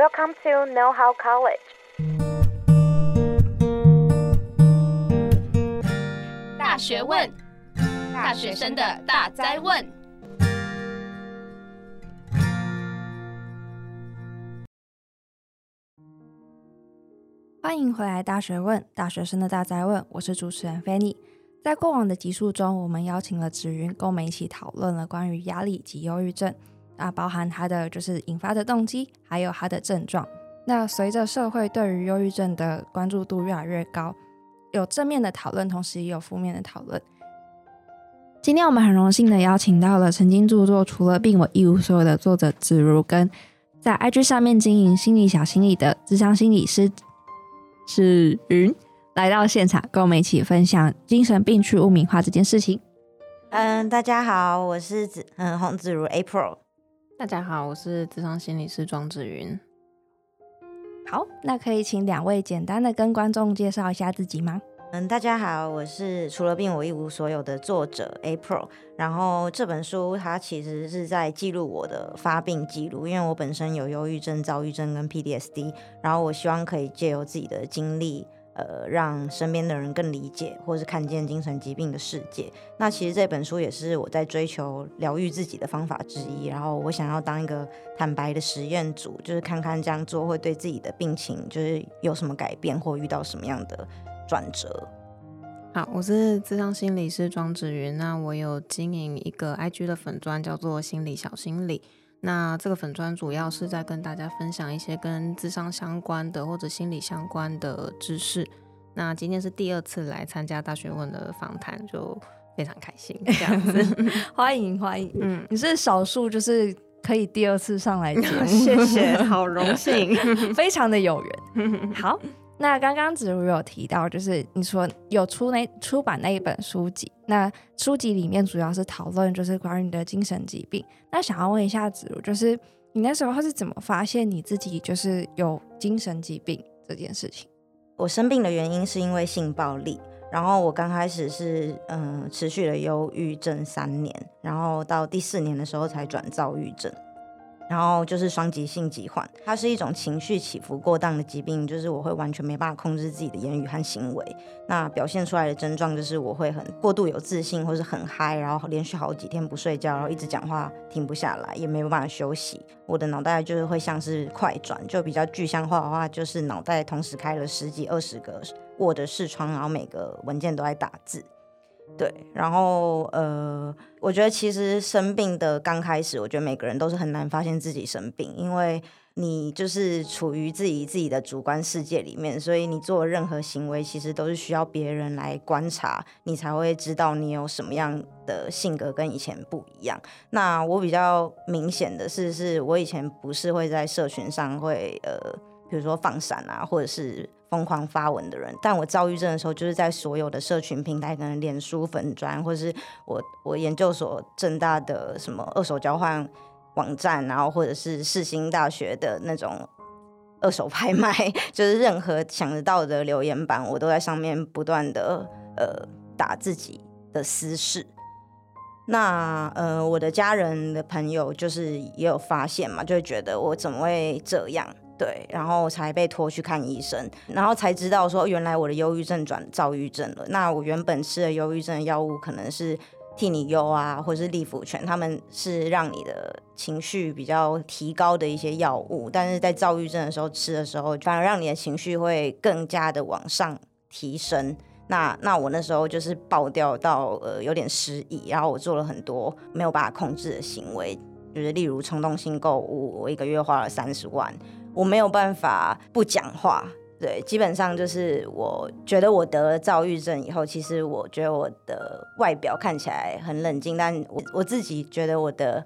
Welcome to Know How College。大学问，大学生的大哉问。欢迎回来，《大学问》大学生的大哉问，我是主持人 Fanny。在过往的集数中，我们邀请了紫云，跟我们一起讨论了关于压力及忧郁症。啊，包含它的就是引发的动机，还有它的症状。那随着社会对于忧郁症的关注度越来越高，有正面的讨论，同时也有负面的讨论。今天我们很荣幸的邀请到了曾经著作《除了病我一无所有》的作者子如，跟在 IG 上面经营心理小心理的智商心理师子云来到现场，跟我们一起分享精神病去污名化这件事情。嗯，大家好，我是子嗯洪子如 April。大家好，我是智商心理师庄志云。好，那可以请两位简单的跟观众介绍一下自己吗？嗯，大家好，我是除了病我一无所有的作者 April。然后这本书它其实是在记录我的发病记录，因为我本身有忧郁症、躁郁症跟 PDSD 然后我希望可以借由自己的经历。呃，让身边的人更理解，或是看见精神疾病的世界。那其实这本书也是我在追求疗愈自己的方法之一。然后我想要当一个坦白的实验组，就是看看这样做会对自己的病情就是有什么改变，或遇到什么样的转折。好，我是智商心理师庄子云。那我有经营一个 IG 的粉砖，叫做心理小心理。那这个粉砖主要是在跟大家分享一些跟智商相关的或者心理相关的知识。那今天是第二次来参加大学问的访谈，就非常开心这样子。欢 迎欢迎，嗯，你是少数就是可以第二次上来讲，谢谢，好荣幸，非常的有缘。好。那刚刚子如有提到，就是你说有出那出版那一本书籍，那书籍里面主要是讨论就是关于你的精神疾病。那想要问一下子如，就是你那时候是怎么发现你自己就是有精神疾病这件事情？我生病的原因是因为性暴力，然后我刚开始是嗯、持续了忧郁症三年，然后到第四年的时候才转躁郁症。然后就是双极性疾患，它是一种情绪起伏过当的疾病，就是我会完全没办法控制自己的言语和行为。那表现出来的症状就是我会很过度有自信，或是很嗨，然后连续好几天不睡觉，然后一直讲话停不下来，也没有办法休息。我的脑袋就是会像是快转，就比较具象化的话，就是脑袋同时开了十几二十个 Word 视窗，然后每个文件都在打字。对，然后呃，我觉得其实生病的刚开始，我觉得每个人都是很难发现自己生病，因为你就是处于自己自己的主观世界里面，所以你做任何行为，其实都是需要别人来观察，你才会知道你有什么样的性格跟以前不一样。那我比较明显的是，是我以前不是会在社群上会呃，比如说放闪啊，或者是。疯狂发文的人，但我躁郁症的时候，就是在所有的社群平台，可能脸书粉砖，或是我我研究所正大的什么二手交换网站，然后或者是世新大学的那种二手拍卖，就是任何想得到的留言板，我都在上面不断的呃打自己的私事。那呃，我的家人的朋友就是也有发现嘛，就会觉得我怎么会这样。对，然后才被拖去看医生，然后才知道说，原来我的忧郁症转躁郁症了。那我原本吃的忧郁症的药物可能是替你忧啊，或是利福泉，他们是让你的情绪比较提高的一些药物，但是在躁郁症的时候吃的时候，反而让你的情绪会更加的往上提升。那那我那时候就是爆掉到呃有点失忆，然后我做了很多没有办法控制的行为，就是例如冲动性购物，我一个月花了三十万。我没有办法不讲话，对，基本上就是我觉得我得了躁郁症以后，其实我觉得我的外表看起来很冷静，但我我自己觉得我的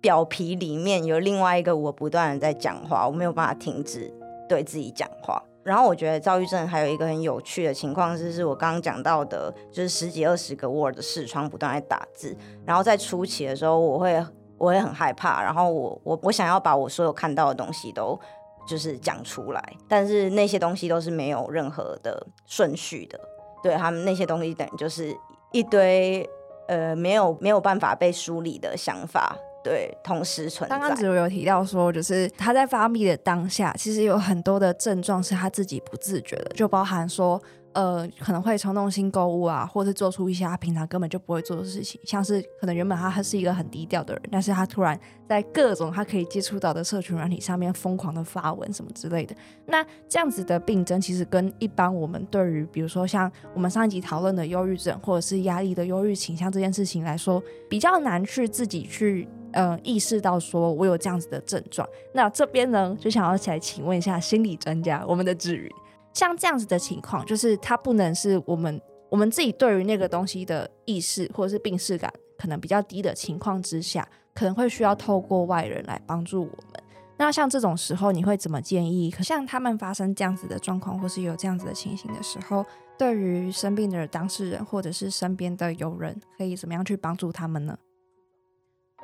表皮里面有另外一个我不断的在讲话，我没有办法停止对自己讲话。然后我觉得躁郁症还有一个很有趣的情况，就是我刚刚讲到的，就是十几二十个 Word 的视窗不断在打字，然后在初期的时候，我会我会很害怕，然后我我我想要把我所有看到的东西都。就是讲出来，但是那些东西都是没有任何的顺序的，对，他们那些东西等于就是一堆呃没有没有办法被梳理的想法，对，同时存在。刚刚子如有提到说，就是他在发病的当下，其实有很多的症状是他自己不自觉的，就包含说。呃，可能会冲动性购物啊，或是做出一些他平常根本就不会做的事情，像是可能原本他他是一个很低调的人，但是他突然在各种他可以接触到的社群软体上面疯狂的发文什么之类的。那这样子的病症，其实跟一般我们对于比如说像我们上一集讨论的忧郁症或者是压力的忧郁倾向这件事情来说，比较难去自己去呃意识到说我有这样子的症状。那这边呢，就想要起来请问一下心理专家，我们的芷云。像这样子的情况，就是它不能是我们我们自己对于那个东西的意识或者是病视感可能比较低的情况之下，可能会需要透过外人来帮助我们。那像这种时候，你会怎么建议？像他们发生这样子的状况，或是有这样子的情形的时候，对于生病的当事人或者是身边的友人，可以怎么样去帮助他们呢？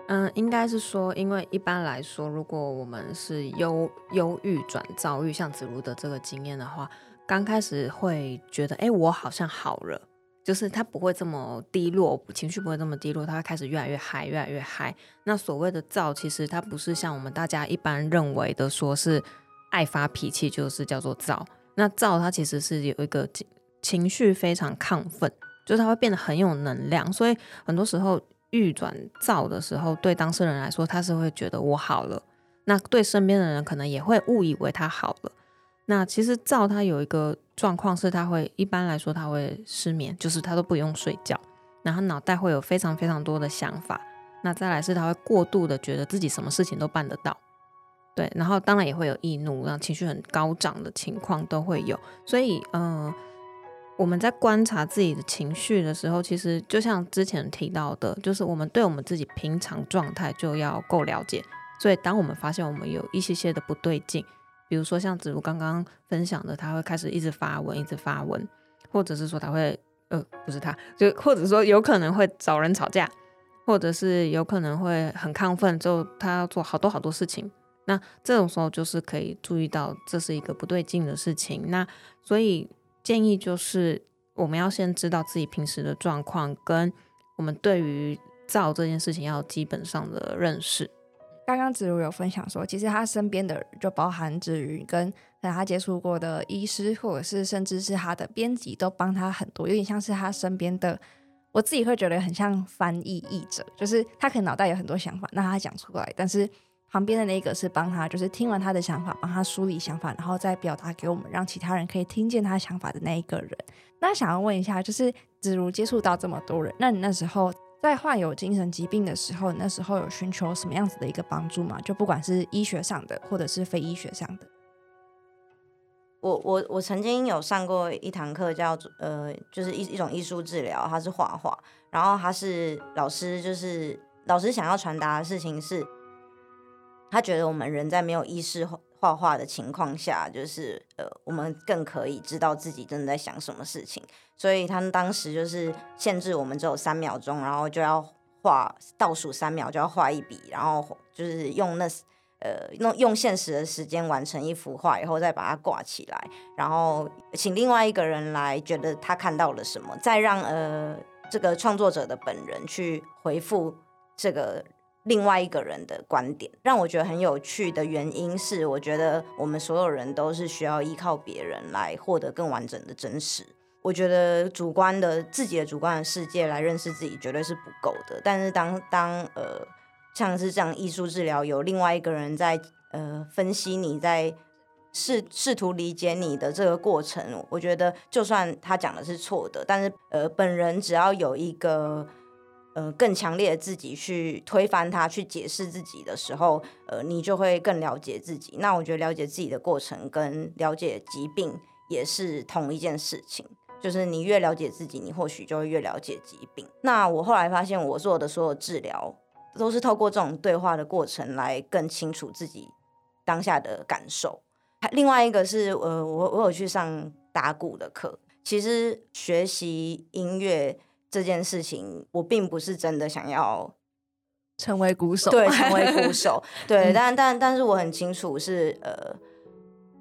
嗯，应该是说，因为一般来说，如果我们是忧忧郁转躁郁，像子如的这个经验的话，刚开始会觉得，哎，我好像好了，就是他不会这么低落，情绪不会这么低落，他会开始越来越嗨，越来越嗨。那所谓的躁，其实它不是像我们大家一般认为的，说是爱发脾气就是叫做躁。那躁它其实是有一个情绪非常亢奋，就是它会变得很有能量，所以很多时候。郁转躁的时候，对当事人来说，他是会觉得我好了。那对身边的人可能也会误以为他好了。那其实躁他有一个状况是，他会一般来说他会失眠，就是他都不用睡觉，然后脑袋会有非常非常多的想法。那再来是他会过度的觉得自己什么事情都办得到，对，然后当然也会有易怒，让情绪很高涨的情况都会有。所以，嗯、我们在观察自己的情绪的时候，其实就像之前提到的，就是我们对我们自己平常状态就要够了解。所以，当我们发现我们有一些些的不对劲，比如说像子如刚刚分享的，他会开始一直发文，一直发文，或者是说他会，呃，不是他，就或者说有可能会找人吵架，或者是有可能会很亢奋，就他要做好多好多事情。那这种时候就是可以注意到这是一个不对劲的事情。那所以。建议就是，我们要先知道自己平时的状况，跟我们对于造这件事情要基本上的认识。刚刚子如有分享说，其实他身边的就包含子瑜跟跟他接触过的医师，或者是甚至是他的编辑，都帮他很多，有点像是他身边的。我自己会觉得很像翻译译者，就是他可能脑袋有很多想法，那他讲出来，但是。旁边的那个是帮他，就是听完他的想法，帮他梳理想法，然后再表达给我们，让其他人可以听见他想法的那一个人。那想要问一下，就是子如接触到这么多人，那你那时候在患有精神疾病的时候，那时候有寻求什么样子的一个帮助吗？就不管是医学上的，或者是非医学上的。我我我曾经有上过一堂课，叫做呃，就是一一种艺术治疗，它是画画，然后他是老师，就是老师想要传达的事情是。他觉得我们人在没有意识画画的情况下，就是呃，我们更可以知道自己真的在想什么事情。所以他们当时就是限制我们只有三秒钟，然后就要画倒数三秒就要画一笔，然后就是用那呃用用现实的时间完成一幅画以后再把它挂起来，然后请另外一个人来觉得他看到了什么，再让呃这个创作者的本人去回复这个。另外一个人的观点，让我觉得很有趣的原因是，我觉得我们所有人都是需要依靠别人来获得更完整的真实。我觉得主观的自己的主观的世界来认识自己绝对是不够的。但是当当呃像是这样艺术治疗，有另外一个人在呃分析你在试试图理解你的这个过程，我觉得就算他讲的是错的，但是呃本人只要有一个。呃，更强烈的自己去推翻它，去解释自己的时候，呃，你就会更了解自己。那我觉得了解自己的过程跟了解疾病也是同一件事情，就是你越了解自己，你或许就会越了解疾病。那我后来发现，我做的所有治疗都是透过这种对话的过程来更清楚自己当下的感受。还另外一个是，呃，我我有去上打鼓的课，其实学习音乐。这件事情，我并不是真的想要成为鼓手，对，成为鼓手，对，但但但是我很清楚是，呃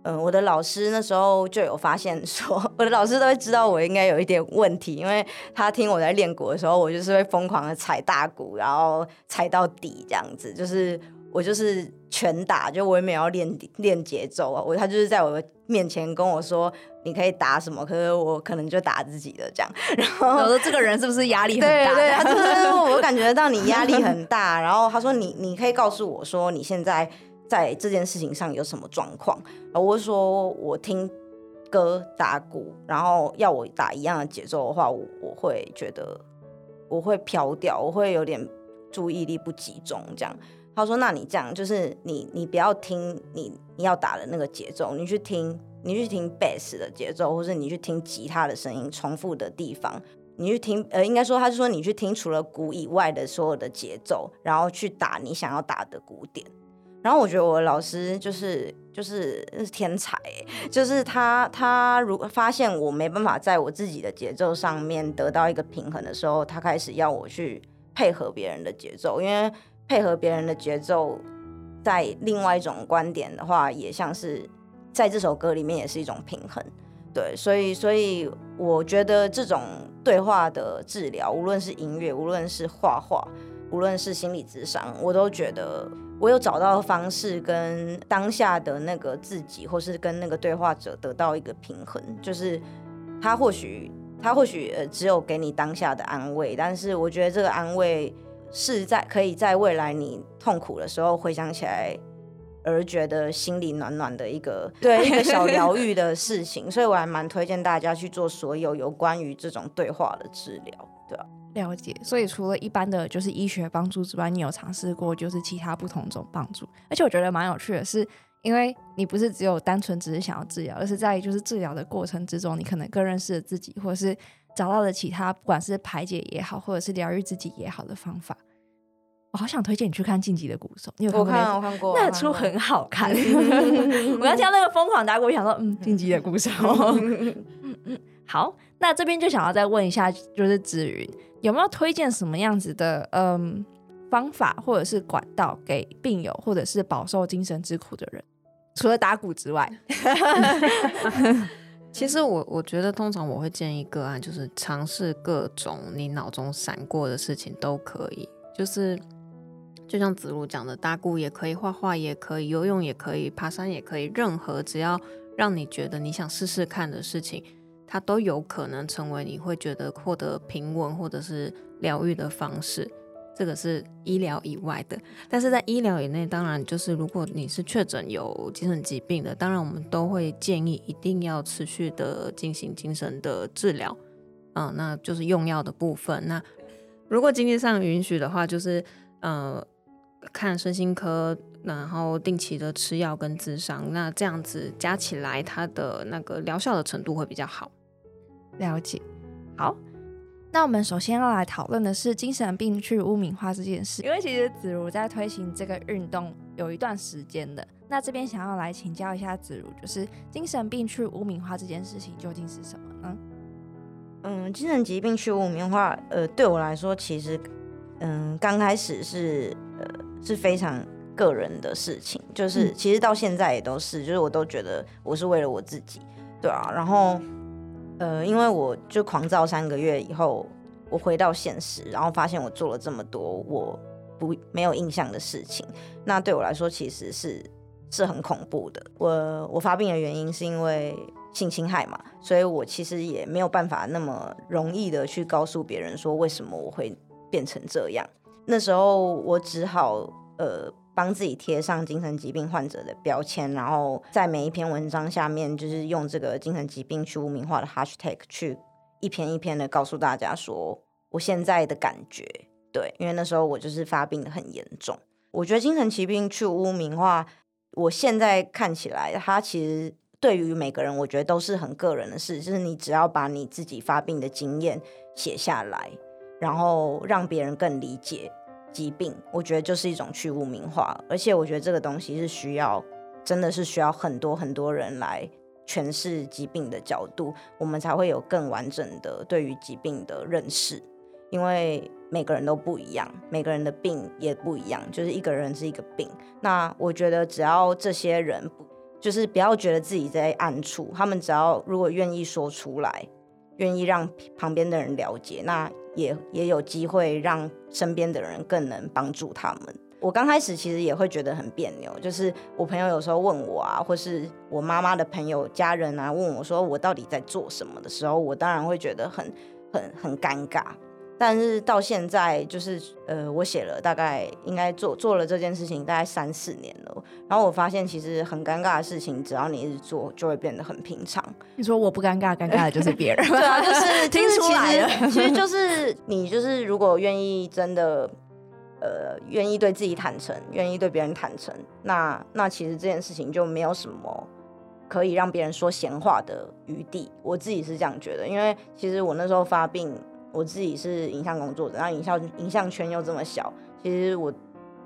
嗯，我的老师那时候就有发现说，我的老师都会知道我应该有一点问题，因为他听我在练鼓的时候，我就是会疯狂的踩大鼓，然后踩到底这样子，就是我就是拳打，就我也没有要练练节奏啊，我他就是在我面前跟我说，你可以打什么，可是我可能就打自己的这样，然后我说这个人是不是压力很大？对对，他就 是我感觉到你压力很大，然后他说你你可以告诉我说你现在。在这件事情上有什么状况？然后我说我听歌打鼓，然后要我打一样的节奏的话，我我会觉得我会飘掉，我会有点注意力不集中。这样，他说：“那你这样就是你你不要听你你要打的那个节奏，你去听你去听贝斯的节奏，或是你去听吉他的声音重复的地方，你去听呃，应该说他是说你去听除了鼓以外的所有的节奏，然后去打你想要打的鼓点。”然后我觉得我的老师就是就是是天才，就是他他如果发现我没办法在我自己的节奏上面得到一个平衡的时候，他开始要我去配合别人的节奏，因为配合别人的节奏，在另外一种观点的话，也像是在这首歌里面也是一种平衡，对，所以所以我觉得这种对话的治疗，无论是音乐，无论是画画，无论是心理咨商，我都觉得。我有找到方式跟当下的那个自己，或是跟那个对话者得到一个平衡，就是他或许他或许呃只有给你当下的安慰，但是我觉得这个安慰是在可以在未来你痛苦的时候回想起来而觉得心里暖暖的一个 对一个小疗愈的事情，所以我还蛮推荐大家去做所有有关于这种对话的治疗，对吧？了解，所以除了一般的就是医学帮助之外，你有尝试过就是其他不同种帮助？而且我觉得蛮有趣的是，因为你不是只有单纯只是想要治疗，而是在就是治疗的过程之中，你可能更认识了自己，或者是找到了其他不管是排解也好，或者是疗愈自己也好的方法。我好想推荐你去看《晋级的鼓手》，你有看过？我看，我看过，那出很好 看。我刚听到那个疯狂打鼓，我想说，嗯，《晋级的鼓手》嗯嗯，好，那这边就想要再问一下，就是紫云。有没有推荐什么样子的嗯方法或者是管道给病友或者是饱受精神之苦的人？除了打鼓之外，其实我我觉得通常我会建议个案就是尝试各种你脑中闪过的事情都可以，就是就像子路讲的，打鼓也可以，画画也可以，游泳也可以，爬山也可以，任何只要让你觉得你想试试看的事情。它都有可能成为你会觉得获得平稳或者是疗愈的方式，这个是医疗以外的。但是在医疗以内，当然就是如果你是确诊有精神疾病的，当然我们都会建议一定要持续的进行精神的治疗，嗯，那就是用药的部分。那如果经济上允许的话，就是呃看身心科，然后定期的吃药跟咨商，那这样子加起来，它的那个疗效的程度会比较好。了解，好，那我们首先要来讨论的是精神病去污名化这件事，因为其实子如在推行这个运动有一段时间的。那这边想要来请教一下子如，就是精神病去污名化这件事情究竟是什么呢？嗯，精神疾病去污名化，呃，对我来说，其实，嗯，刚开始是呃是非常个人的事情，就是其实到现在也都是，就是我都觉得我是为了我自己，对啊，然后。呃，因为我就狂躁三个月以后，我回到现实，然后发现我做了这么多我不没有印象的事情，那对我来说其实是是很恐怖的。我我发病的原因是因为性侵害嘛，所以我其实也没有办法那么容易的去告诉别人说为什么我会变成这样。那时候我只好呃。帮自己贴上精神疾病患者的标签，然后在每一篇文章下面，就是用这个精神疾病去污名化的 hashtag 去一篇一篇的告诉大家说我现在的感觉。对，因为那时候我就是发病的很严重。我觉得精神疾病去污名化，我现在看起来，它其实对于每个人，我觉得都是很个人的事。就是你只要把你自己发病的经验写下来，然后让别人更理解。疾病，我觉得就是一种去污名化，而且我觉得这个东西是需要，真的是需要很多很多人来诠释疾病的角度，我们才会有更完整的对于疾病的认识。因为每个人都不一样，每个人的病也不一样，就是一个人是一个病。那我觉得只要这些人不，就是不要觉得自己在暗处，他们只要如果愿意说出来，愿意让旁边的人了解，那也也有机会让身边的人更能帮助他们。我刚开始其实也会觉得很别扭，就是我朋友有时候问我啊，或是我妈妈的朋友、家人啊问我说我到底在做什么的时候，我当然会觉得很很很尴尬。但是到现在，就是呃，我写了大概应该做做了这件事情大概三四年了，然后我发现其实很尴尬的事情，只要你一直做，就会变得很平常。你说我不尴尬，尴尬的就是别人。对啊，就是听出来了。其实就是你就是如果愿意真的。呃，愿意对自己坦诚，愿意对别人坦诚，那那其实这件事情就没有什么可以让别人说闲话的余地。我自己是这样觉得，因为其实我那时候发病，我自己是影像工作者，然后影像影像圈又这么小，其实我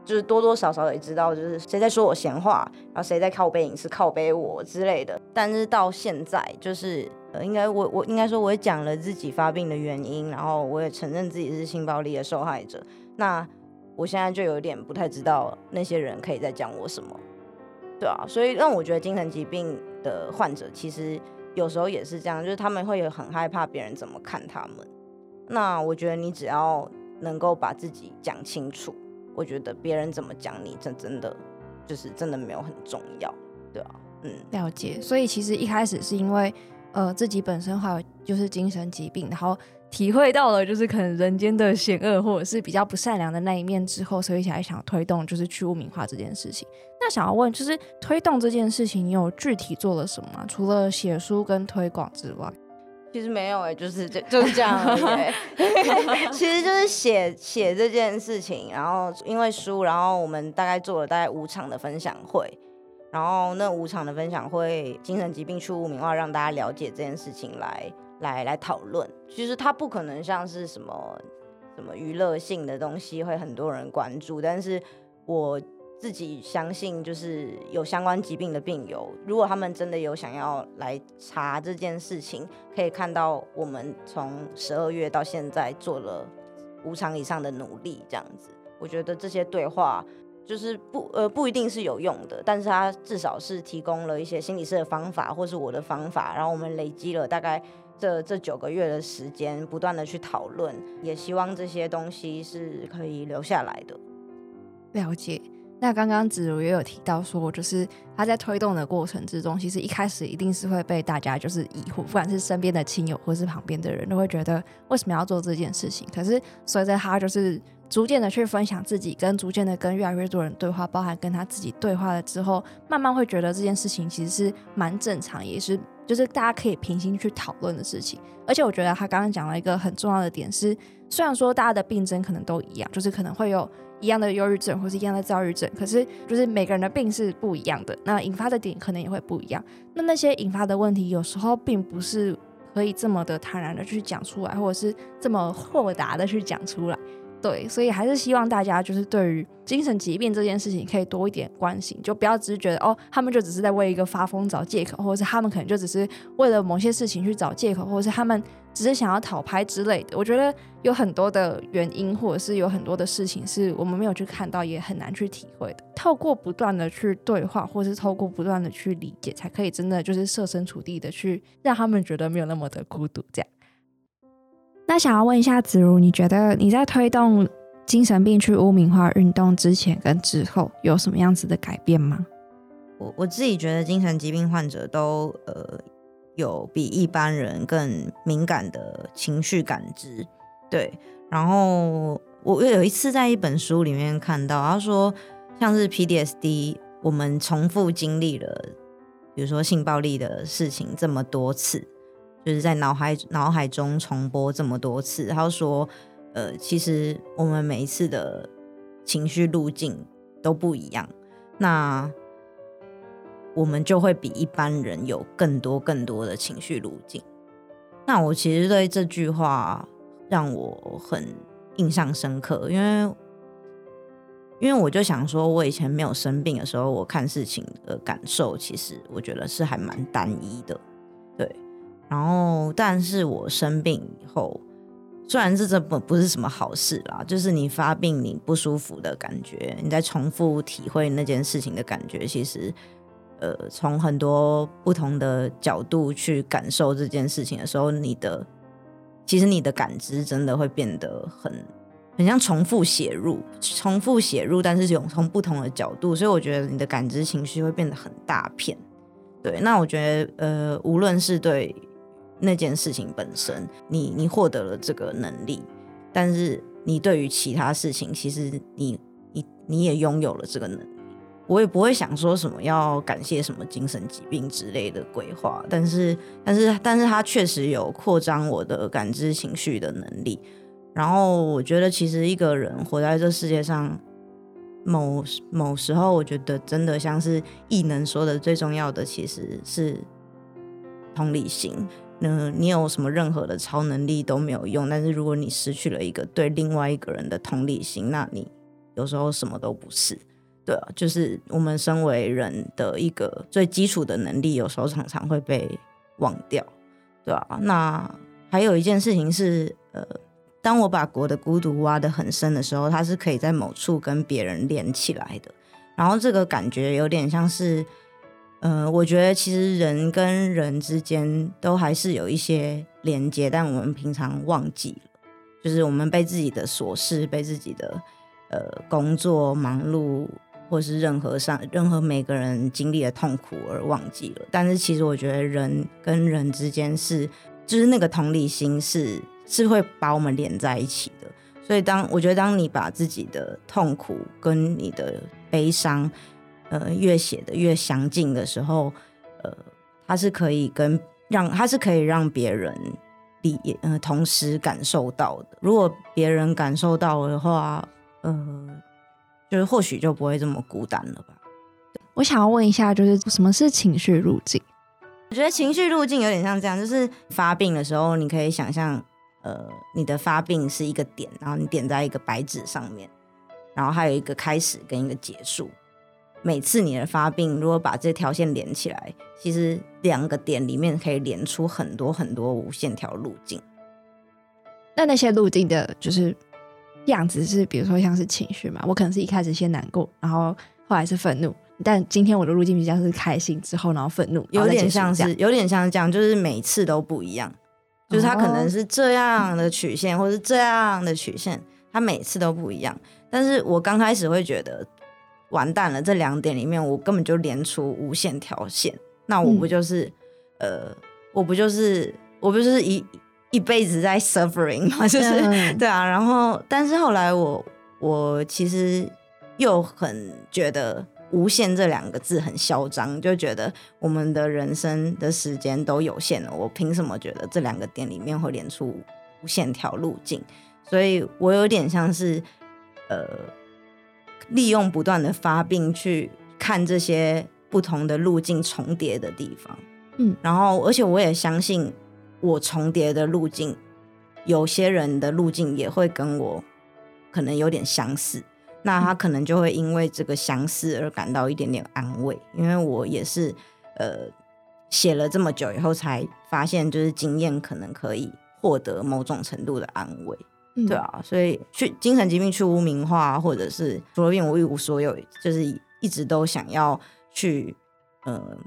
就是多多少少也知道，就是谁在说我闲话，然后谁在靠背影视靠背我之类的。但是到现在，就是呃，应该我我应该说，我也讲了自己发病的原因，然后我也承认自己是性暴力的受害者。那我现在就有点不太知道那些人可以在讲我什么，对啊，所以让我觉得精神疾病的患者其实有时候也是这样，就是他们会很害怕别人怎么看他们。那我觉得你只要能够把自己讲清楚，我觉得别人怎么讲你，这真的就是真的没有很重要，对啊，嗯，了解。所以其实一开始是因为呃自己本身还有就是精神疾病，然后。体会到了，就是可能人间的险恶，或者是比较不善良的那一面之后，所以才想推动就是去污名化这件事情。那想要问，就是推动这件事情，你有具体做了什么？除了写书跟推广之外，其实没有哎、就是就就是这样而已、欸。其实就是写写这件事情，然后因为书，然后我们大概做了大概五场的分享会，然后那五场的分享会，精神疾病出污名化，让大家了解这件事情来。来来讨论，其实它不可能像是什么什么娱乐性的东西会很多人关注，但是我自己相信，就是有相关疾病的病友，如果他们真的有想要来查这件事情，可以看到我们从十二月到现在做了五场以上的努力，这样子，我觉得这些对话就是不呃不一定是有用的，但是它至少是提供了一些心理师的方法，或是我的方法，然后我们累积了大概。这这九个月的时间，不断的去讨论，也希望这些东西是可以留下来的。了解。那刚刚子如也有提到说，就是他在推动的过程之中，其实一开始一定是会被大家就是疑惑，不管是身边的亲友或是旁边的人都会觉得为什么要做这件事情。可是随着他就是逐渐的去分享自己，跟逐渐的跟越来越多人对话，包含跟他自己对话了之后，慢慢会觉得这件事情其实是蛮正常，也是。就是大家可以平心去讨论的事情，而且我觉得他刚刚讲了一个很重要的点是，虽然说大家的病症可能都一样，就是可能会有一样的忧郁症或是一样的躁郁症，可是就是每个人的病是不一样的，那引发的点可能也会不一样。那那些引发的问题有时候并不是可以这么的坦然的去讲出来，或者是这么豁达的去讲出来。对，所以还是希望大家就是对于精神疾病这件事情可以多一点关心，就不要只是觉得哦，他们就只是在为一个发疯找借口，或者是他们可能就只是为了某些事情去找借口，或者是他们只是想要讨拍之类的。我觉得有很多的原因，或者是有很多的事情是我们没有去看到，也很难去体会的。透过不断的去对话，或是透过不断的去理解，才可以真的就是设身处地的去让他们觉得没有那么的孤独，这样。那想要问一下子如，你觉得你在推动精神病去污名化运动之前跟之后有什么样子的改变吗？我我自己觉得精神疾病患者都呃有比一般人更敏感的情绪感知，对。然后我有一次在一本书里面看到，他说像是 PTSD，我们重复经历了，比如说性暴力的事情这么多次。就是在脑海脑海中重播这么多次，他说，呃，其实我们每一次的情绪路径都不一样，那我们就会比一般人有更多更多的情绪路径。那我其实对这句话让我很印象深刻，因为因为我就想说，我以前没有生病的时候，我看事情的感受，其实我觉得是还蛮单一的，对。然后，但是我生病以后，虽然这这不不是什么好事啦，就是你发病你不舒服的感觉，你在重复体会那件事情的感觉，其实，呃，从很多不同的角度去感受这件事情的时候，你的其实你的感知真的会变得很很像重复写入，重复写入，但是用从不同的角度，所以我觉得你的感知情绪会变得很大片。对，那我觉得呃，无论是对那件事情本身，你你获得了这个能力，但是你对于其他事情，其实你你你也拥有了这个能力。我也不会想说什么要感谢什么精神疾病之类的规划，但是，但是，但是他确实有扩张我的感知情绪的能力。然后，我觉得其实一个人活在这世界上，某某时候，我觉得真的像是艺能说的，最重要的其实是同理心。嗯你有什么任何的超能力都没有用，但是如果你失去了一个对另外一个人的同理心，那你有时候什么都不是。对啊，就是我们身为人的一个最基础的能力，有时候常常会被忘掉，对啊，那还有一件事情是，呃，当我把国的孤独挖得很深的时候，它是可以在某处跟别人连起来的。然后这个感觉有点像是，呃，我觉得其实人跟人之间都还是有一些连接，但我们平常忘记了，就是我们被自己的琐事、被自己的呃工作忙碌。或是任何上任何每个人经历的痛苦而忘记了，但是其实我觉得人跟人之间是，就是那个同理心是是会把我们连在一起的。所以当我觉得当你把自己的痛苦跟你的悲伤，呃，越写的越详尽的时候，呃，它是可以跟让它是可以让别人理呃同时感受到的。如果别人感受到的话，呃。就是或许就不会这么孤单了吧。我想要问一下，就是什么是情绪路径？我觉得情绪路径有点像这样，就是发病的时候，你可以想象，呃，你的发病是一个点，然后你点在一个白纸上面，然后还有一个开始跟一个结束。每次你的发病，如果把这条线连起来，其实两个点里面可以连出很多很多无限条路径。那那些路径的，就是。样子是，比如说像是情绪嘛，我可能是一开始先难过，然后后来是愤怒，但今天我的路径比较是开心之后，然后愤怒，有点像是有点像这样，就是每次都不一样，就是它可能是这样的曲线，哦、或是这样的曲线，它每次都不一样。但是我刚开始会觉得完蛋了，这两点里面我根本就连出无限条线，那我不就是、嗯、呃，我不就是我不就是一。一辈子在 suffering 嘛，就是、嗯、对啊，然后但是后来我我其实又很觉得“无限”这两个字很嚣张，就觉得我们的人生的时间都有限了，我凭什么觉得这两个点里面会连出无限条路径？所以我有点像是呃，利用不断的发病去看这些不同的路径重叠的地方，嗯，然后而且我也相信。我重叠的路径，有些人的路径也会跟我可能有点相似，那他可能就会因为这个相似而感到一点点安慰。因为我也是，呃，写了这么久以后才发现，就是经验可能可以获得某种程度的安慰，对啊，所以去精神疾病去污名化，或者是说遍我一无所有，就是一直都想要去，呃。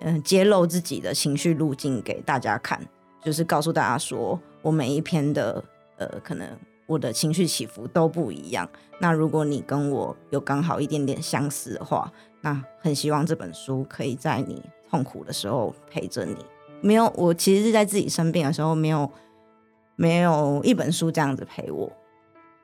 嗯，揭露自己的情绪路径给大家看，就是告诉大家说，我每一篇的呃，可能我的情绪起伏都不一样。那如果你跟我有刚好一点点相似的话，那很希望这本书可以在你痛苦的时候陪着你。没有，我其实是在自己生病的时候，没有没有一本书这样子陪我。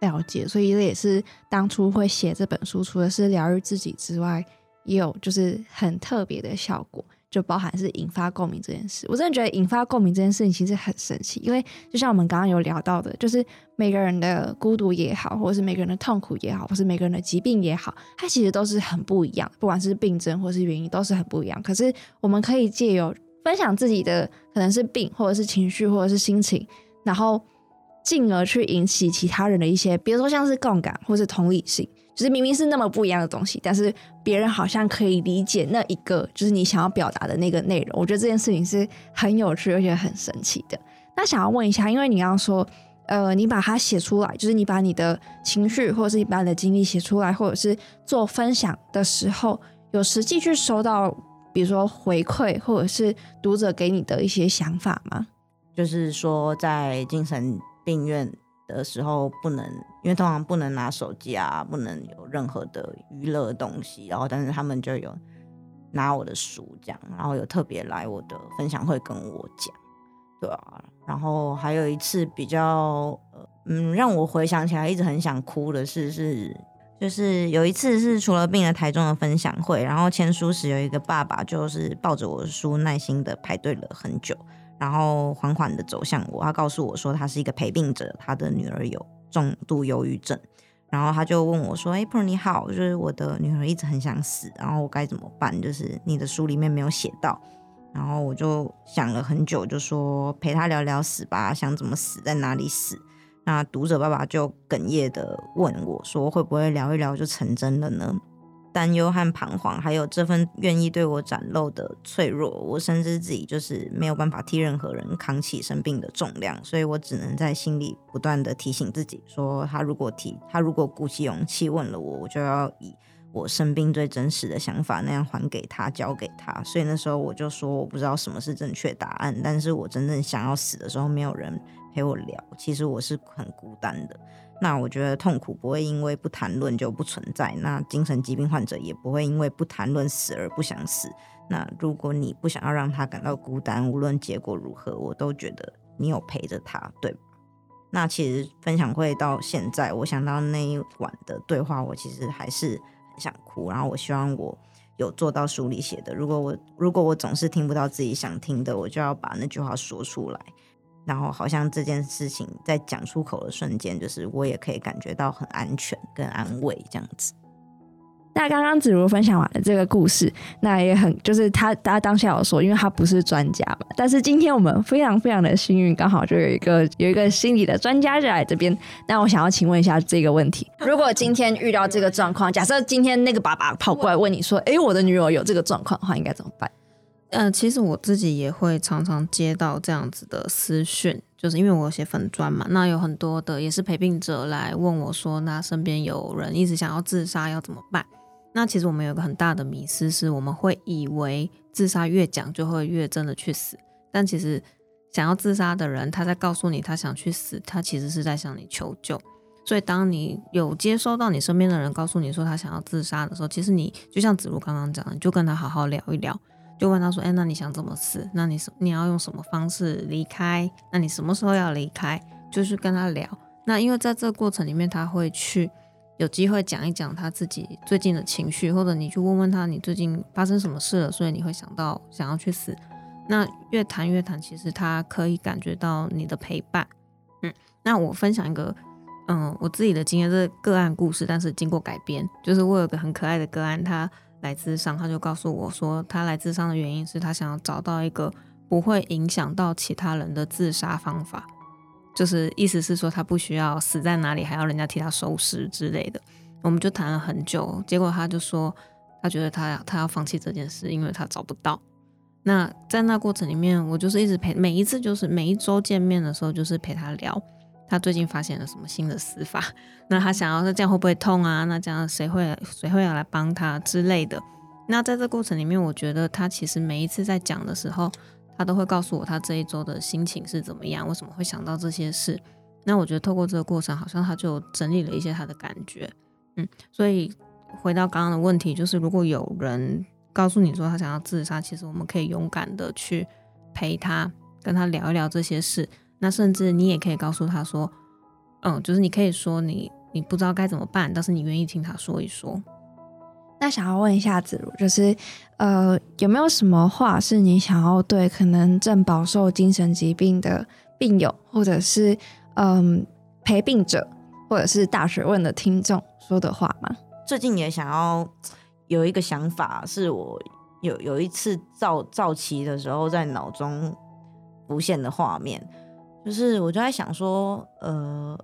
了解，所以这也是当初会写这本书，除了是疗愈自己之外。也有就是很特别的效果，就包含是引发共鸣这件事。我真的觉得引发共鸣这件事情其实很神奇，因为就像我们刚刚有聊到的，就是每个人的孤独也好，或者是每个人的痛苦也好，或是每个人的疾病也好，它其实都是很不一样，不管是病症或是原因都是很不一样。可是我们可以借由分享自己的可能是病，或者是情绪，或者是心情，然后进而去引起其他人的一些，比如说像是共感或是同理心。就是明明是那么不一样的东西，但是别人好像可以理解那一个，就是你想要表达的那个内容。我觉得这件事情是很有趣而且很神奇的。那想要问一下，因为你要说，呃，你把它写出来，就是你把你的情绪或者是你把你的经历写出来，或者是做分享的时候，有实际去收到，比如说回馈或者是读者给你的一些想法吗？就是说在精神病院的时候不能，因为通常不能拿手机啊，不能有任何的娱乐东西，然后但是他们就有拿我的书这样，然后有特别来我的分享会跟我讲，对啊，然后还有一次比较嗯让我回想起来一直很想哭的事是，就是有一次是除了病了台中的分享会，然后签书时有一个爸爸就是抱着我的书耐心的排队了很久。然后缓缓的走向我，他告诉我说他是一个陪病者，他的女儿有重度忧郁症。然后他就问我说：“哎朋友你好，就是我的女儿一直很想死，然后我该怎么办？就是你的书里面没有写到。”然后我就想了很久，就说陪他聊聊死吧，想怎么死，在哪里死。那读者爸爸就哽咽的问我说：“会不会聊一聊就成真了呢？”担忧和彷徨，还有这份愿意对我展露的脆弱，我深知自己就是没有办法替任何人扛起生病的重量，所以我只能在心里不断地提醒自己，说他如果提，他如果鼓起勇气问了我，我就要以我生病最真实的想法那样还给他，交给他。所以那时候我就说，我不知道什么是正确答案，但是我真正想要死的时候，没有人陪我聊，其实我是很孤单的。那我觉得痛苦不会因为不谈论就不存在，那精神疾病患者也不会因为不谈论死而不想死。那如果你不想要让他感到孤单，无论结果如何，我都觉得你有陪着他，对吧？那其实分享会到现在，我想到那一晚的对话，我其实还是很想哭。然后我希望我有做到书里写的，如果我如果我总是听不到自己想听的，我就要把那句话说出来。然后好像这件事情在讲出口的瞬间，就是我也可以感觉到很安全跟安慰这样子。那刚刚子如分享完了这个故事，那也很就是他他当下有说，因为他不是专家嘛，但是今天我们非常非常的幸运，刚好就有一个有一个心理的专家就来这边。那我想要请问一下这个问题：如果今天遇到这个状况，假设今天那个爸爸跑过来问你说：“哎，我的女儿有这个状况的话，应该怎么办？”嗯、其实我自己也会常常接到这样子的私讯，就是因为我写粉专嘛，那有很多的也是陪病者来问我说，那身边有人一直想要自杀，要怎么办？那其实我们有个很大的迷思，是我们会以为自杀越讲就会越真的去死，但其实想要自杀的人，他在告诉你他想去死，他其实是在向你求救。所以当你有接收到你身边的人告诉你说他想要自杀的时候，其实你就像子如刚刚讲的，你就跟他好好聊一聊。就问他说：“哎，那你想怎么死？那你你要用什么方式离开？那你什么时候要离开？就是跟他聊。那因为在这个过程里面，他会去有机会讲一讲他自己最近的情绪，或者你去问问他你最近发生什么事了，所以你会想到想要去死。那越谈越谈，其实他可以感觉到你的陪伴。嗯，那我分享一个嗯我自己的经验，是个案故事，但是经过改编，就是我有个很可爱的个案，他。来自商，他就告诉我说，他来自商的原因是他想要找到一个不会影响到其他人的自杀方法，就是意思是说他不需要死在哪里，还要人家替他收尸之类的。我们就谈了很久，结果他就说他觉得他他要放弃这件事，因为他找不到。那在那过程里面，我就是一直陪，每一次就是每一周见面的时候，就是陪他聊。他最近发现了什么新的死法？那他想要，那这样会不会痛啊？那这样谁会谁会要来帮他之类的？那在这过程里面，我觉得他其实每一次在讲的时候，他都会告诉我他这一周的心情是怎么样，为什么会想到这些事。那我觉得透过这个过程，好像他就整理了一些他的感觉。嗯，所以回到刚刚的问题，就是如果有人告诉你说他想要自杀，其实我们可以勇敢的去陪他，跟他聊一聊这些事。那甚至你也可以告诉他说，嗯，就是你可以说你你不知道该怎么办，但是你愿意听他说一说。那想要问一下子如，就是呃，有没有什么话是你想要对可能正饱受精神疾病的病友，或者是嗯、呃、陪病者，或者是大学问的听众说的话吗？最近也想要有一个想法，是我有有一次造造棋的时候，在脑中浮现的画面。就是我就在想说，呃，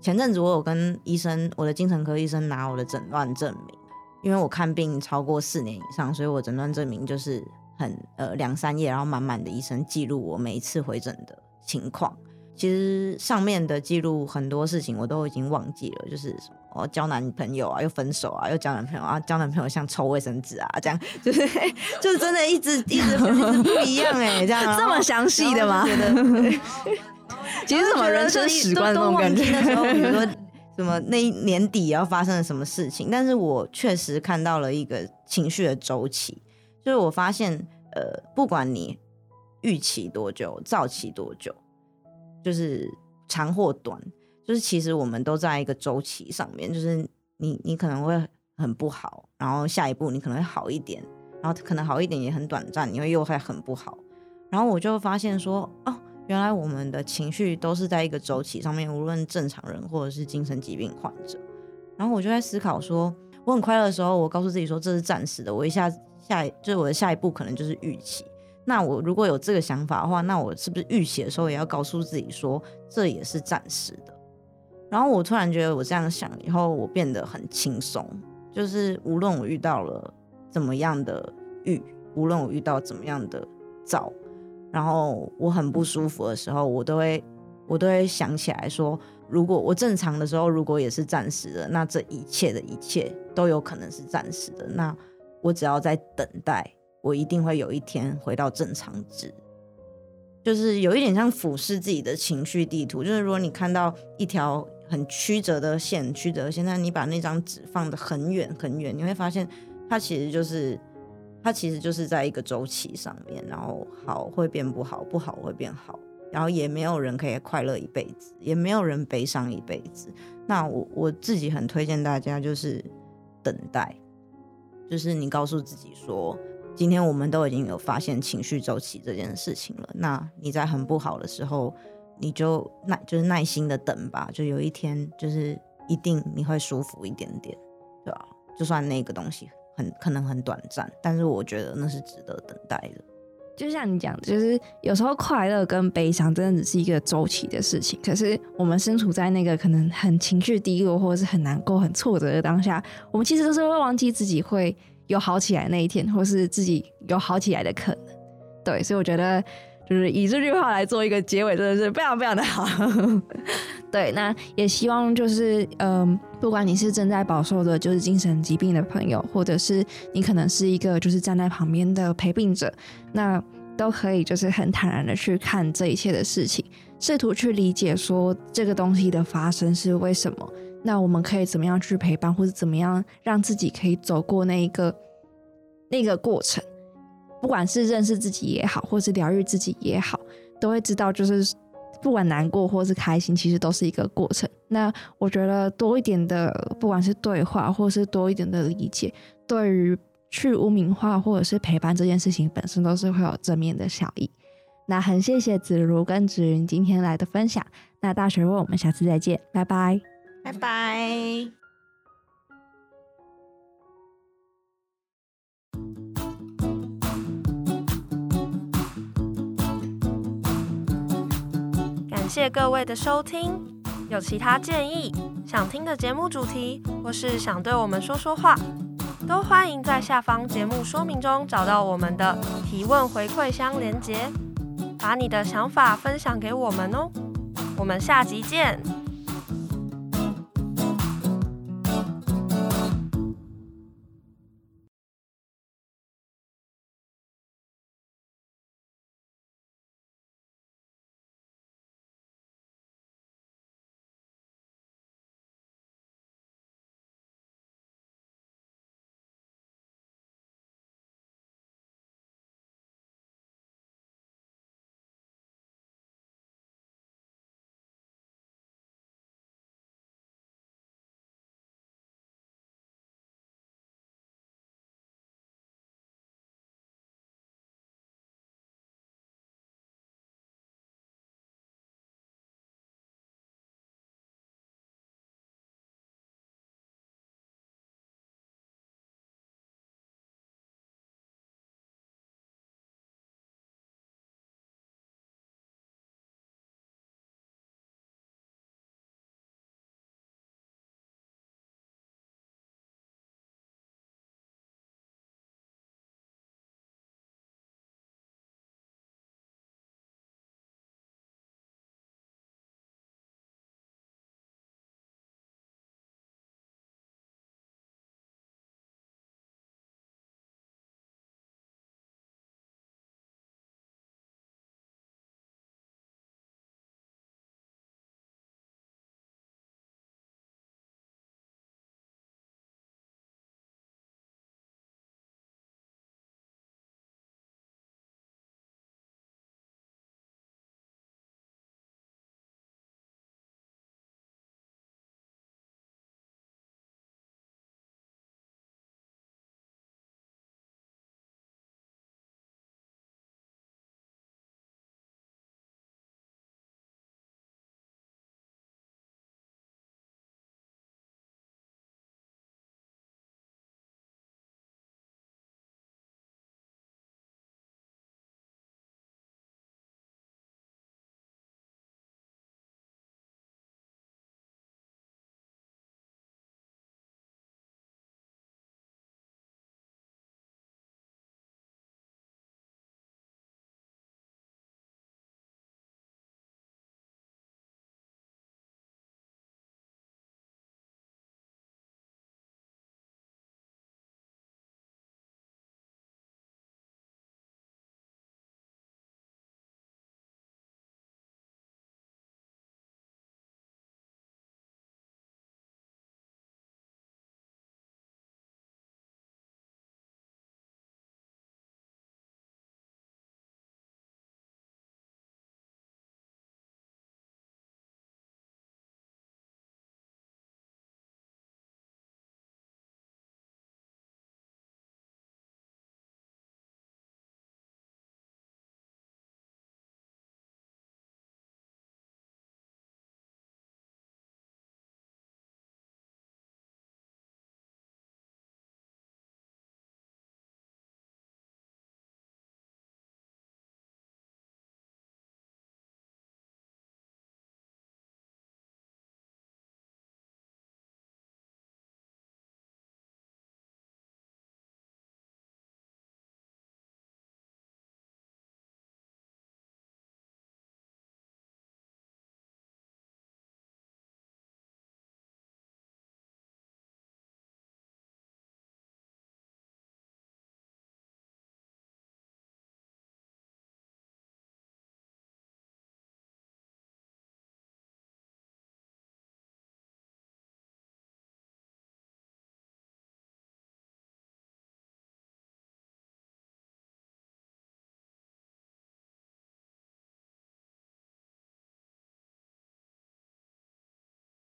前阵子我有跟医生，我的精神科医生拿我的诊断证明，因为我看病超过四年以上，所以我诊断证明就是很呃两三页，然后满满的医生记录我每一次回诊的情况。其实上面的记录很多事情我都已经忘记了，就是什么我交男朋友啊，又分手啊，又交男朋友啊，交男朋友像抽卫生纸啊，这样就是就是真的一直一直不一样哎、欸，这样 这么详细的吗？其实什么人生史观那种感觉的时候，比如说 什么那一年底要发生了什么事情，但是我确实看到了一个情绪的周期，就是我发现呃，不管你。预期多久，造期多久，就是长或短，就是其实我们都在一个周期上面，就是你你可能会很不好，然后下一步你可能会好一点，然后可能好一点也很短暂，你会又会很不好，然后我就发现说，哦，原来我们的情绪都是在一个周期上面，无论正常人或者是精神疾病患者，然后我就在思考说，我很快乐的时候，我告诉自己说这是暂时的，我一下下就是我的下一步可能就是预期。那我如果有这个想法的话，那我是不是预期的时候也要告诉自己说，这也是暂时的？然后我突然觉得我这样想以后，我变得很轻松，就是无论我遇到了怎么样的遇，无论我遇到怎么样的早，然后我很不舒服的时候，我都会我都会想起来说，如果我正常的时候，如果也是暂时的，那这一切的一切都有可能是暂时的。那我只要在等待。我一定会有一天回到正常值，就是有一点像俯视自己的情绪地图。就是如果你看到一条很曲折的线，曲折的线，但你把那张纸放得很远很远，你会发现它其实就是它其实就是在一个周期上面，然后好会变不好，不好会变好，然后也没有人可以快乐一辈子，也没有人悲伤一辈子。那我我自己很推荐大家就是等待，就是你告诉自己说。今天我们都已经有发现情绪周期这件事情了。那你在很不好的时候，你就耐就是耐心的等吧。就有一天，就是一定你会舒服一点点，对吧？就算那个东西很可能很短暂，但是我觉得那是值得等待的。就像你讲，就是有时候快乐跟悲伤真的只是一个周期的事情。可是我们身处在那个可能很情绪低落，或者是很难过、很挫折的当下，我们其实都是会忘记自己会。有好起来那一天，或是自己有好起来的可能，对，所以我觉得就是以这句话来做一个结尾，真的是非常非常的好。对，那也希望就是，嗯，不管你是正在饱受的就是精神疾病的朋友，或者是你可能是一个就是站在旁边的陪病者，那都可以就是很坦然的去看这一切的事情，试图去理解说这个东西的发生是为什么。那我们可以怎么样去陪伴，或者怎么样让自己可以走过那一个那个过程？不管是认识自己也好，或是疗愈自己也好，都会知道，就是不管难过或是开心，其实都是一个过程。那我觉得多一点的，不管是对话，或是多一点的理解，对于去污名化或者是陪伴这件事情本身，都是会有正面的效益。那很谢谢子如跟子云今天来的分享。那大学问，我们下次再见，拜拜。拜拜。谢谢各位的收听，有其他建议、想听的节目主题，或是想对我们说说话，都欢迎在下方节目说明中找到我们的提问回馈箱连接，把你的想法分享给我们哦。我们下集见。